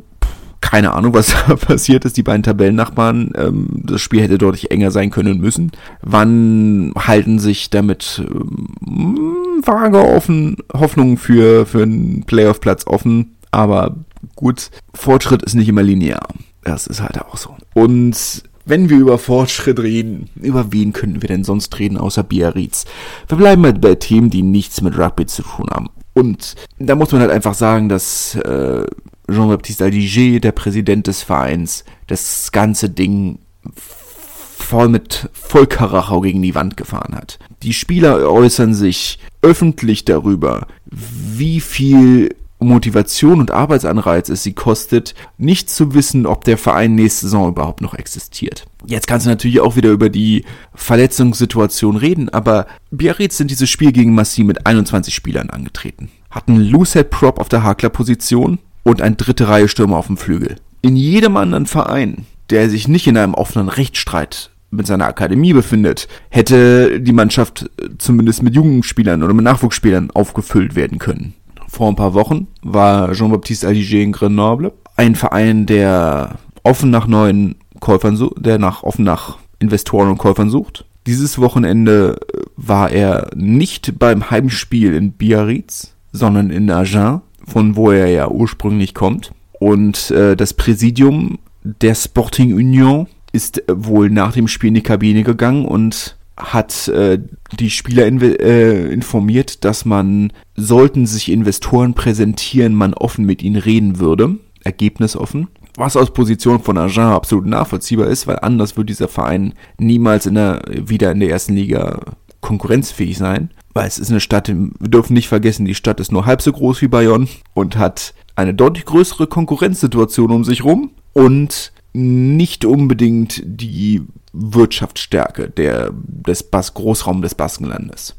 keine Ahnung, was da passiert ist. Die beiden Tabellennachbarn, ähm, das Spiel hätte deutlich enger sein können müssen. Wann halten sich damit ähm, vage offen, Hoffnungen für, für einen Playoff-Platz offen? Aber gut, Fortschritt ist nicht immer linear. Das ist halt auch so. Und wenn wir über Fortschritt reden, über wen könnten wir denn sonst reden außer Biarritz? Wir bleiben halt bei Themen, die nichts mit Rugby zu tun haben. Und da muss man halt einfach sagen, dass äh, Jean-Baptiste Aldiger, der Präsident des Vereins, das ganze Ding voll mit Vollkarachau gegen die Wand gefahren hat. Die Spieler äußern sich öffentlich darüber, wie viel Motivation und Arbeitsanreiz es sie kostet, nicht zu wissen, ob der Verein nächste Saison überhaupt noch existiert. Jetzt kannst du natürlich auch wieder über die Verletzungssituation reden, aber Biarritz sind dieses Spiel gegen Massi mit 21 Spielern angetreten. Hatten Loosehead Prop auf der Hakler-Position und ein dritte Reihe Stürmer auf dem Flügel. In jedem anderen Verein, der sich nicht in einem offenen Rechtsstreit mit seiner Akademie befindet, hätte die Mannschaft zumindest mit Jugendspielern oder mit Nachwuchsspielern aufgefüllt werden können vor ein paar Wochen war Jean-Baptiste Aliger in Grenoble, ein Verein, der offen nach neuen Käufern sucht, der nach offen nach Investoren und Käufern sucht. Dieses Wochenende war er nicht beim Heimspiel in Biarritz, sondern in Agen, von wo er ja ursprünglich kommt. Und äh, das Präsidium der Sporting Union ist wohl nach dem Spiel in die Kabine gegangen und hat äh, die Spieler in, äh, informiert, dass man, sollten sich Investoren präsentieren, man offen mit ihnen reden würde, ergebnisoffen. Was aus Position von Agen absolut nachvollziehbar ist, weil anders wird dieser Verein niemals in der, wieder in der ersten Liga konkurrenzfähig sein. Weil es ist eine Stadt, wir dürfen nicht vergessen, die Stadt ist nur halb so groß wie Bayonne und hat eine deutlich größere Konkurrenzsituation um sich rum und nicht unbedingt die Wirtschaftsstärke der, des Bas Großraum des Baskenlandes.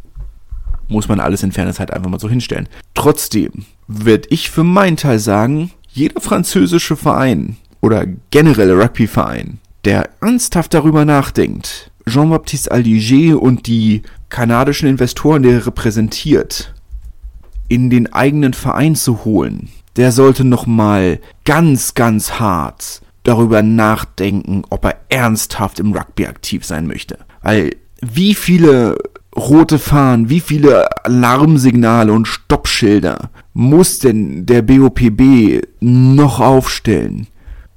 Muss man alles in Fairness halt einfach mal so hinstellen. Trotzdem würde ich für meinen Teil sagen, jeder französische Verein oder generelle Rugbyverein, der ernsthaft darüber nachdenkt, Jean-Baptiste Aldiger und die kanadischen Investoren, die er repräsentiert, in den eigenen Verein zu holen, der sollte nochmal ganz, ganz hart darüber nachdenken, ob er ernsthaft im Rugby aktiv sein möchte. Weil wie viele rote Fahnen, wie viele Alarmsignale und Stoppschilder muss denn der BOPB noch aufstellen,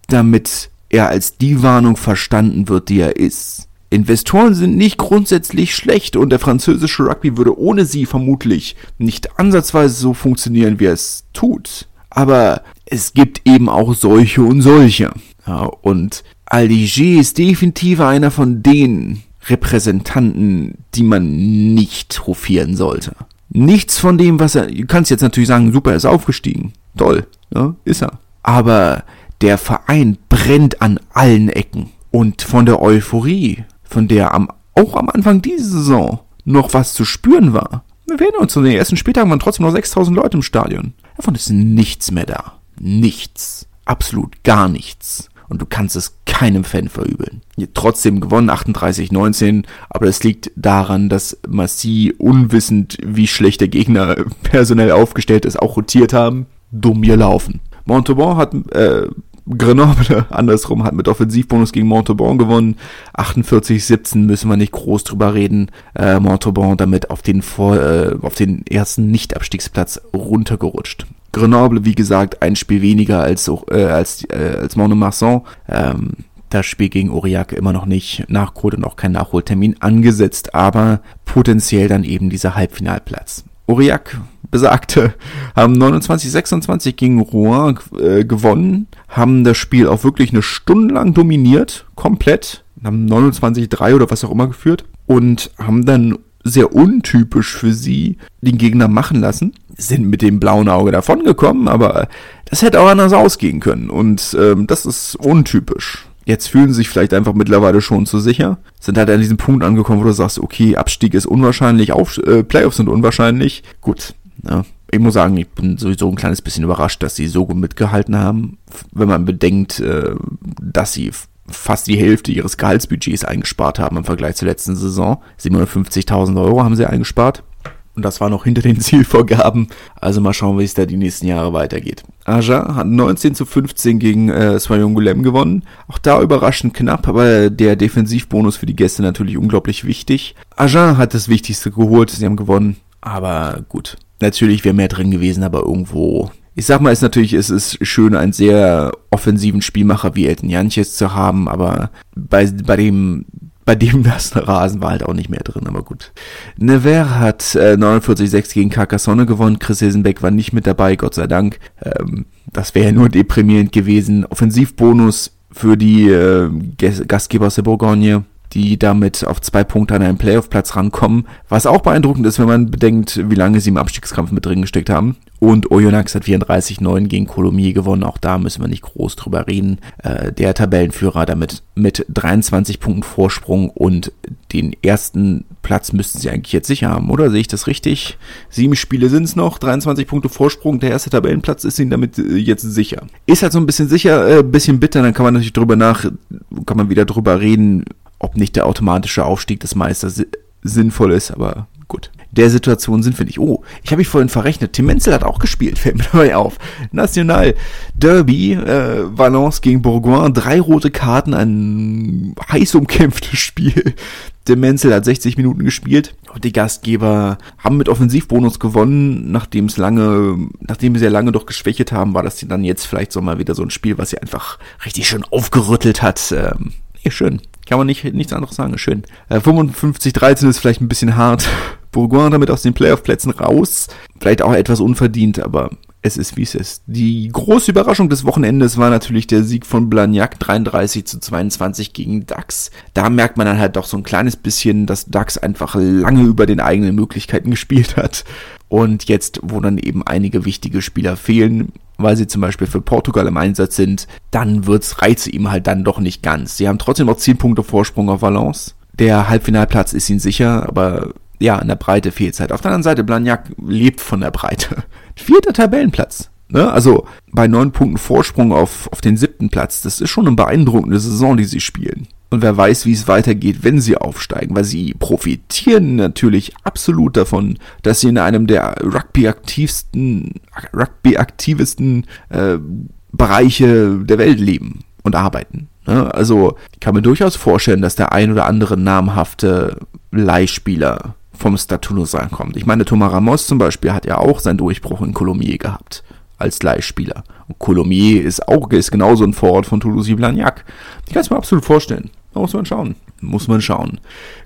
damit er als die Warnung verstanden wird, die er ist? Investoren sind nicht grundsätzlich schlecht und der französische Rugby würde ohne sie vermutlich nicht ansatzweise so funktionieren, wie er es tut. Aber es gibt eben auch solche und solche. Ja, und Aldiger ist definitiv einer von den Repräsentanten, die man nicht hofieren sollte. Nichts von dem, was er, du kannst jetzt natürlich sagen, super, er ist aufgestiegen. Toll, ja, ist er. Aber der Verein brennt an allen Ecken. Und von der Euphorie, von der am, auch am Anfang dieser Saison noch was zu spüren war. Wir werden uns in den ersten Spieltagen waren trotzdem noch 6000 Leute im Stadion. Davon ist nichts mehr da. Nichts. Absolut gar nichts. Und du kannst es keinem Fan verübeln. Trotzdem gewonnen, 38-19, aber das liegt daran, dass Massi unwissend, wie schlecht der Gegner personell aufgestellt ist, auch rotiert haben, dumm gelaufen. Montauban hat äh, Grenoble andersrum hat mit Offensivbonus gegen Montauban gewonnen. 48-17 müssen wir nicht groß drüber reden. Äh, Montauban damit auf den, vor, äh, auf den ersten Nicht-Abstiegsplatz runtergerutscht. Grenoble, wie gesagt, ein Spiel weniger als, äh, als, äh, als Mont-de-Marsan. Ähm, das Spiel gegen Aurillac immer noch nicht nachgeholt und auch kein Nachholtermin angesetzt, aber potenziell dann eben dieser Halbfinalplatz. Aurillac besagte, haben 29-26 gegen Rouen äh, gewonnen, haben das Spiel auch wirklich eine Stunde lang dominiert, komplett, haben 29-3 oder was auch immer geführt und haben dann sehr untypisch für sie den Gegner machen lassen, sind mit dem blauen Auge davongekommen, aber das hätte auch anders ausgehen können und ähm, das ist untypisch. Jetzt fühlen sie sich vielleicht einfach mittlerweile schon zu sicher, sind halt an diesem Punkt angekommen, wo du sagst, okay, Abstieg ist unwahrscheinlich, auf, äh, Playoffs sind unwahrscheinlich. Gut, ja, ich muss sagen, ich bin sowieso ein kleines bisschen überrascht, dass sie so gut mitgehalten haben, wenn man bedenkt, äh, dass sie fast die Hälfte ihres Gehaltsbudgets eingespart haben im Vergleich zur letzten Saison. 750.000 Euro haben sie eingespart. Und das war noch hinter den Zielvorgaben. Also mal schauen, wie es da die nächsten Jahre weitergeht. Aja hat 19 zu 15 gegen äh, Swayongulem gewonnen. Auch da überraschend knapp, aber der Defensivbonus für die Gäste natürlich unglaublich wichtig. Aja hat das Wichtigste geholt. Sie haben gewonnen. Aber gut, natürlich wäre mehr drin gewesen, aber irgendwo. Ich sag mal, es ist natürlich, es ist schön, einen sehr offensiven Spielmacher wie Elton Janches zu haben, aber bei, bei dem, bei dem das Rasen war halt auch nicht mehr drin, aber gut. Nevers hat äh, 49-6 gegen Carcassonne gewonnen, Chris Hilsenbeck war nicht mit dabei, Gott sei Dank. Ähm, das wäre nur deprimierend gewesen. Offensivbonus für die äh, Gastgeber aus der Bourgogne die damit auf zwei Punkte an einen Playoff-Platz rankommen. Was auch beeindruckend ist, wenn man bedenkt, wie lange sie im Abstiegskampf mit drin gesteckt haben. Und Oyonnax hat 34-9 gegen Colomiers gewonnen. Auch da müssen wir nicht groß drüber reden. Äh, der Tabellenführer damit mit 23 Punkten Vorsprung und den ersten Platz müssten sie eigentlich jetzt sicher haben, oder? Sehe ich das richtig? Sieben Spiele sind es noch, 23 Punkte Vorsprung. Der erste Tabellenplatz ist ihnen damit äh, jetzt sicher. Ist halt so ein bisschen sicher, äh, bisschen bitter. Dann kann man natürlich drüber nach, kann man wieder drüber reden, ob nicht der automatische Aufstieg des Meisters sinnvoll ist, aber gut. Der Situation sind wir nicht. Oh, ich habe mich vorhin verrechnet. Tim Menzel hat auch gespielt, fällt mir dabei auf. National Derby, äh, Valence gegen Bourgoin, drei rote Karten, ein heiß umkämpftes Spiel. Tim Menzel hat 60 Minuten gespielt und die Gastgeber haben mit Offensivbonus gewonnen, nachdem es lange, nachdem sie sehr lange doch geschwächt haben, war das dann jetzt vielleicht so mal wieder so ein Spiel, was sie einfach richtig schön aufgerüttelt hat. Ähm, schön. Kann man nicht, nichts anderes sagen, schön. Äh, 55-13 ist vielleicht ein bisschen hart. Bourgoin damit aus den Playoff-Plätzen raus. Vielleicht auch etwas unverdient, aber es ist wie es ist. Die große Überraschung des Wochenendes war natürlich der Sieg von Blagnac 33 zu 22 gegen DAX. Da merkt man dann halt doch so ein kleines bisschen, dass DAX einfach lange über den eigenen Möglichkeiten gespielt hat. Und jetzt, wo dann eben einige wichtige Spieler fehlen, weil sie zum Beispiel für Portugal im Einsatz sind, dann wird's reize ihm halt dann doch nicht ganz. Sie haben trotzdem noch 10 Punkte Vorsprung auf Valence. Der Halbfinalplatz ist ihnen sicher, aber ja, in der Breite fehlt es halt. Auf der anderen Seite, Blagnac lebt von der Breite. Vierter Tabellenplatz. Ne? Also bei neun Punkten Vorsprung auf, auf den siebten Platz, das ist schon eine beeindruckende Saison, die sie spielen. Und wer weiß, wie es weitergeht, wenn sie aufsteigen, weil sie profitieren natürlich absolut davon, dass sie in einem der Rugby-aktivsten, Rugby-aktivesten äh, Bereiche der Welt leben und arbeiten. Ne? Also ich kann mir durchaus vorstellen, dass der ein oder andere namhafte Leihspieler vom Stade Toulousain kommt. Ich meine, Thomas Ramos zum Beispiel hat ja auch seinen Durchbruch in Colomiers gehabt als Leihspieler. Und Colomiers ist auch ist genauso ein Vorort von Toulouse-Blagnac. Ich kann es mir absolut vorstellen. Da muss man schauen. Muss man schauen.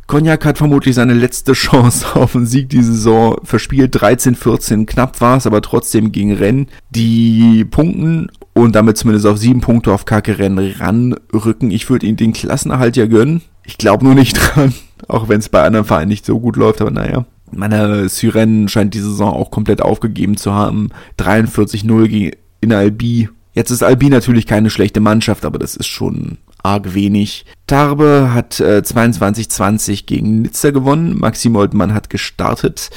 Cognac hat vermutlich seine letzte Chance auf einen Sieg die Saison verspielt. 13-14 knapp war es, aber trotzdem gegen Rennen, die punkten und damit zumindest auf sieben Punkte auf Kacke Rennen ranrücken. Ich würde ihnen den Klassenerhalt ja gönnen. Ich glaube nur nicht dran, auch wenn es bei anderen Vereinen nicht so gut läuft, aber naja. Meine Syren scheint die Saison auch komplett aufgegeben zu haben. 43-0 in Albi. Jetzt ist Albi natürlich keine schlechte Mannschaft, aber das ist schon arg wenig. Tarbe hat äh, 22-20 gegen Nizza gewonnen. Maxim Oldmann hat gestartet.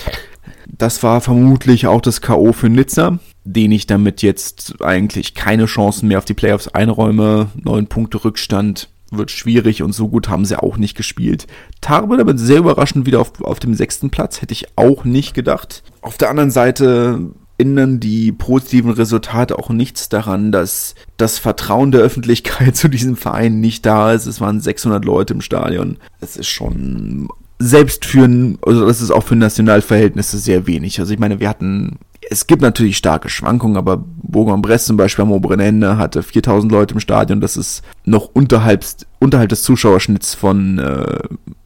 Das war vermutlich auch das K.O. für Nizza, den ich damit jetzt eigentlich keine Chancen mehr auf die Playoffs einräume. Neun Punkte Rückstand wird schwierig und so gut haben sie auch nicht gespielt. Tarbe damit sehr überraschend wieder auf, auf dem sechsten Platz, hätte ich auch nicht gedacht. Auf der anderen Seite ändern die positiven Resultate auch nichts daran, dass das Vertrauen der Öffentlichkeit zu diesem Verein nicht da ist. Es waren 600 Leute im Stadion. Es ist schon selbst für also das ist auch für Nationalverhältnisse sehr wenig. Also ich meine, wir hatten, es gibt natürlich starke Schwankungen, aber Bourg-en-Bresse zum Beispiel am oberen Ende hatte 4000 Leute im Stadion. Das ist noch unterhalb, unterhalb des Zuschauerschnitts von, äh,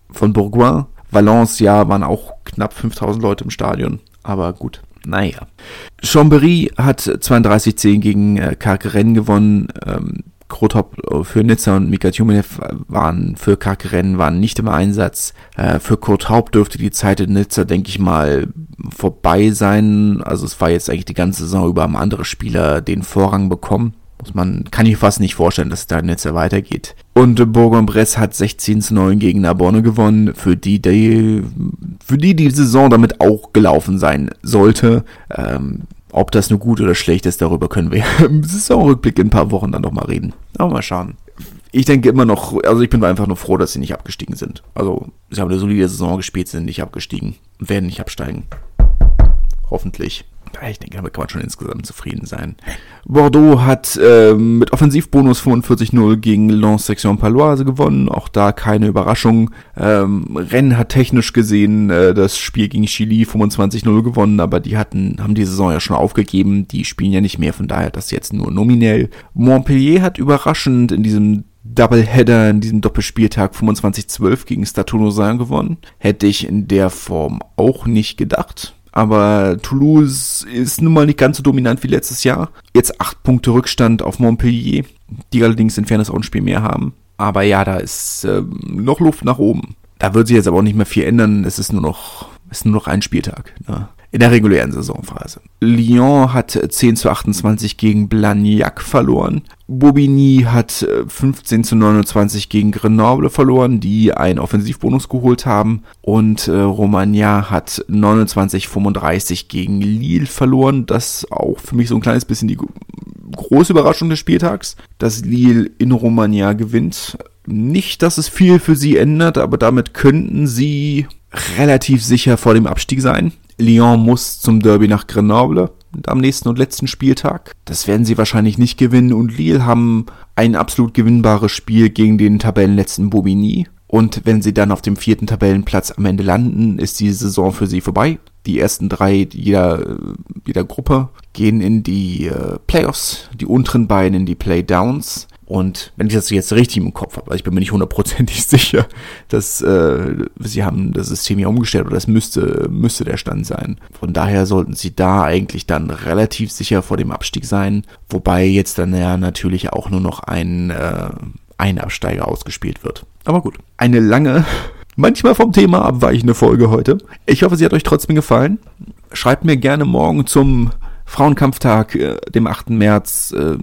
von Bourgoin. Valence, ja, waren auch knapp 5000 Leute im Stadion. Aber gut, naja. Chambéry hat 32-10 gegen äh, Karkeren gewonnen. Ähm, Krotop äh, für Nizza und Mika Tjumenev waren für Karkeren waren nicht im Einsatz. Äh, für Kurt Haupt dürfte die Zeit in Nizza, denke ich mal, vorbei sein. Also es war jetzt eigentlich die ganze Saison über haben andere Spieler den Vorrang bekommen. Muss man, kann ich fast nicht vorstellen, dass es da jetzt weitergeht. Und Bourg-en-Bresse hat 16 zu 9 gegen Narbonne gewonnen, für die, die, für die die Saison damit auch gelaufen sein sollte. Ähm, ob das nur gut oder schlecht ist, darüber können wir im Saisonrückblick in ein paar Wochen dann noch mal reden. Aber mal schauen. Ich denke immer noch, also ich bin einfach nur froh, dass sie nicht abgestiegen sind. Also, sie haben eine solide Saison gespielt, sind nicht abgestiegen, werden nicht absteigen. Hoffentlich ich denke, damit kann man schon insgesamt zufrieden sein. Bordeaux hat äh, mit Offensivbonus 45-0 gegen Lens Section Paloise gewonnen. Auch da keine Überraschung. Ähm, Rennes hat technisch gesehen äh, das Spiel gegen Chili 25-0 gewonnen, aber die hatten, haben die Saison ja schon aufgegeben. Die spielen ja nicht mehr, von daher das jetzt nur nominell. Montpellier hat überraschend in diesem Doubleheader in diesem Doppelspieltag 25-12 gegen Stade gewonnen. Hätte ich in der Form auch nicht gedacht. Aber Toulouse ist nun mal nicht ganz so dominant wie letztes Jahr. Jetzt acht Punkte Rückstand auf Montpellier, die allerdings in Fairness auch ein Spiel mehr haben. Aber ja, da ist äh, noch Luft nach oben. Da wird sich jetzt aber auch nicht mehr viel ändern. Es ist nur noch, ist nur noch ein Spieltag. Ne? In der regulären Saisonphase. Lyon hat 10 zu 28 gegen Blagnac verloren. Bobigny hat 15 zu 29 gegen Grenoble verloren, die einen Offensivbonus geholt haben. Und äh, Romagna hat 29 35 gegen Lille verloren. Das auch für mich so ein kleines bisschen die große Überraschung des Spieltags, dass Lille in Romagna gewinnt. Nicht, dass es viel für sie ändert, aber damit könnten sie relativ sicher vor dem Abstieg sein. Lyon muss zum Derby nach Grenoble am nächsten und letzten Spieltag. Das werden sie wahrscheinlich nicht gewinnen und Lille haben ein absolut gewinnbares Spiel gegen den Tabellenletzten Bobigny. Und wenn sie dann auf dem vierten Tabellenplatz am Ende landen, ist die Saison für sie vorbei. Die ersten drei jeder, jeder Gruppe gehen in die äh, Playoffs, die unteren beiden in die Playdowns. Und wenn ich das jetzt richtig im Kopf habe, also ich bin mir nicht hundertprozentig sicher, dass äh, sie haben das System ja umgestellt oder das müsste, müsste der Stand sein. Von daher sollten sie da eigentlich dann relativ sicher vor dem Abstieg sein, wobei jetzt dann ja natürlich auch nur noch ein, äh, ein Absteiger ausgespielt wird. Aber gut, eine lange, manchmal vom Thema abweichende Folge heute. Ich hoffe, sie hat euch trotzdem gefallen. Schreibt mir gerne morgen zum Frauenkampftag, äh, dem 8. März, äh,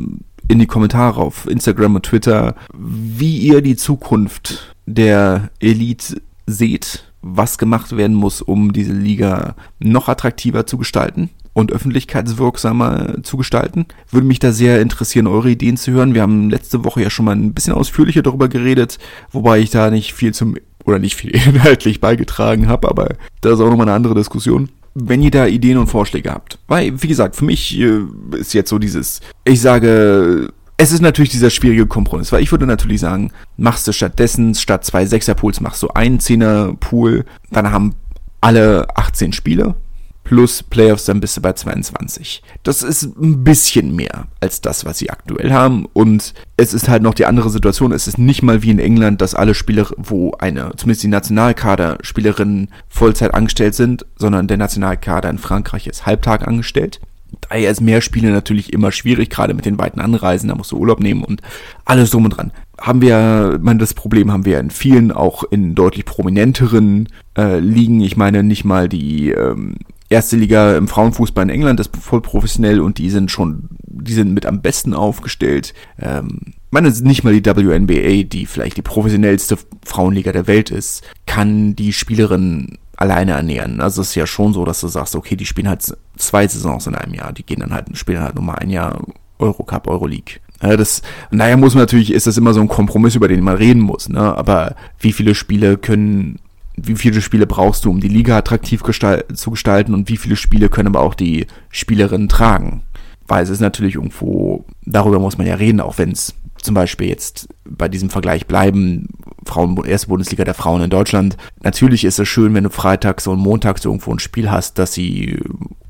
in die Kommentare auf Instagram und Twitter, wie ihr die Zukunft der Elite seht, was gemacht werden muss, um diese Liga noch attraktiver zu gestalten und öffentlichkeitswirksamer zu gestalten. Würde mich da sehr interessieren, eure Ideen zu hören. Wir haben letzte Woche ja schon mal ein bisschen ausführlicher darüber geredet, wobei ich da nicht viel zum oder nicht viel inhaltlich beigetragen habe, aber das ist auch nochmal eine andere Diskussion. Wenn ihr da Ideen und Vorschläge habt. Weil, wie gesagt, für mich äh, ist jetzt so dieses, ich sage, es ist natürlich dieser schwierige Kompromiss, weil ich würde natürlich sagen, machst du stattdessen statt zwei Sechser-Pools machst du einen Zehner-Pool, dann haben alle 18 Spiele, plus Playoffs, dann bist du bei 22. Das ist ein bisschen mehr als das, was sie aktuell haben. Und es ist halt noch die andere Situation. Es ist nicht mal wie in England, dass alle Spieler, wo eine, zumindest die Nationalkader-Spielerinnen Vollzeit angestellt sind, sondern der Nationalkader in Frankreich ist halbtag angestellt. Daher ist mehr Spiele natürlich immer schwierig, gerade mit den weiten Anreisen, da musst du Urlaub nehmen und alles drum und dran. Haben wir, ich meine, das Problem haben wir in vielen, auch in deutlich prominenteren äh, Ligen. Ich meine, nicht mal die ähm, erste Liga im Frauenfußball in England ist voll professionell und die sind schon, die sind mit am besten aufgestellt. Ähm, meine, nicht mal die WNBA, die vielleicht die professionellste Frauenliga der Welt ist, kann die Spielerin alleine ernähren. Also es ist ja schon so, dass du sagst, okay, die spielen halt zwei Saisons in einem Jahr, die gehen dann halt, spielen halt nur mal ein Jahr Eurocup, Euroleague. Das, naja, muss man natürlich, ist das immer so ein Kompromiss, über den man reden muss, ne? Aber wie viele Spiele können wie viele Spiele brauchst du, um die Liga attraktiv gestal zu gestalten und wie viele Spiele können aber auch die Spielerinnen tragen. Weil es ist natürlich irgendwo, darüber muss man ja reden, auch wenn es zum Beispiel jetzt bei diesem Vergleich bleiben, Frauen, erste Bundesliga der Frauen in Deutschland. Natürlich ist es schön, wenn du freitags und montags irgendwo ein Spiel hast, dass sie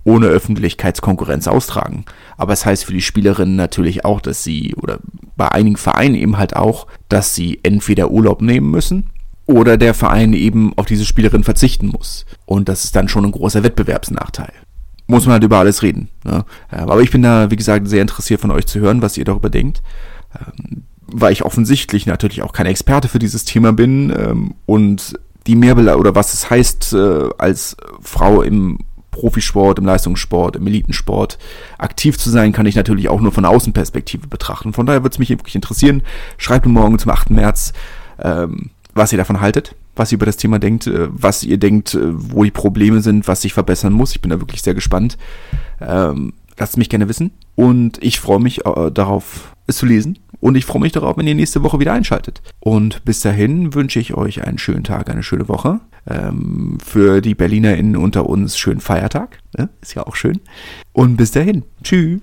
ohne Öffentlichkeitskonkurrenz austragen. Aber es das heißt für die Spielerinnen natürlich auch, dass sie, oder bei einigen Vereinen eben halt auch, dass sie entweder Urlaub nehmen müssen oder der Verein eben auf diese Spielerin verzichten muss. Und das ist dann schon ein großer Wettbewerbsnachteil. Muss man halt über alles reden. Ne? Aber ich bin da, wie gesagt, sehr interessiert von euch zu hören, was ihr darüber denkt. Ähm, weil ich offensichtlich natürlich auch kein Experte für dieses Thema bin ähm, und die Mehrbel oder was es heißt, äh, als Frau im Profisport, im Leistungssport, im Elitensport aktiv zu sein, kann ich natürlich auch nur von Außenperspektive betrachten. Von daher würde es mich wirklich interessieren. Schreibt mir morgen zum 8. März. Ähm, was ihr davon haltet, was ihr über das Thema denkt, äh, was ihr denkt, äh, wo die Probleme sind, was sich verbessern muss. Ich bin da wirklich sehr gespannt. Ähm, lasst mich gerne wissen. Und ich freue mich äh, darauf, es zu lesen. Und ich freue mich darauf, wenn ihr nächste Woche wieder einschaltet. Und bis dahin wünsche ich euch einen schönen Tag, eine schöne Woche. Ähm, für die BerlinerInnen unter uns schönen Feiertag. Ne? Ist ja auch schön. Und bis dahin. Tschüss.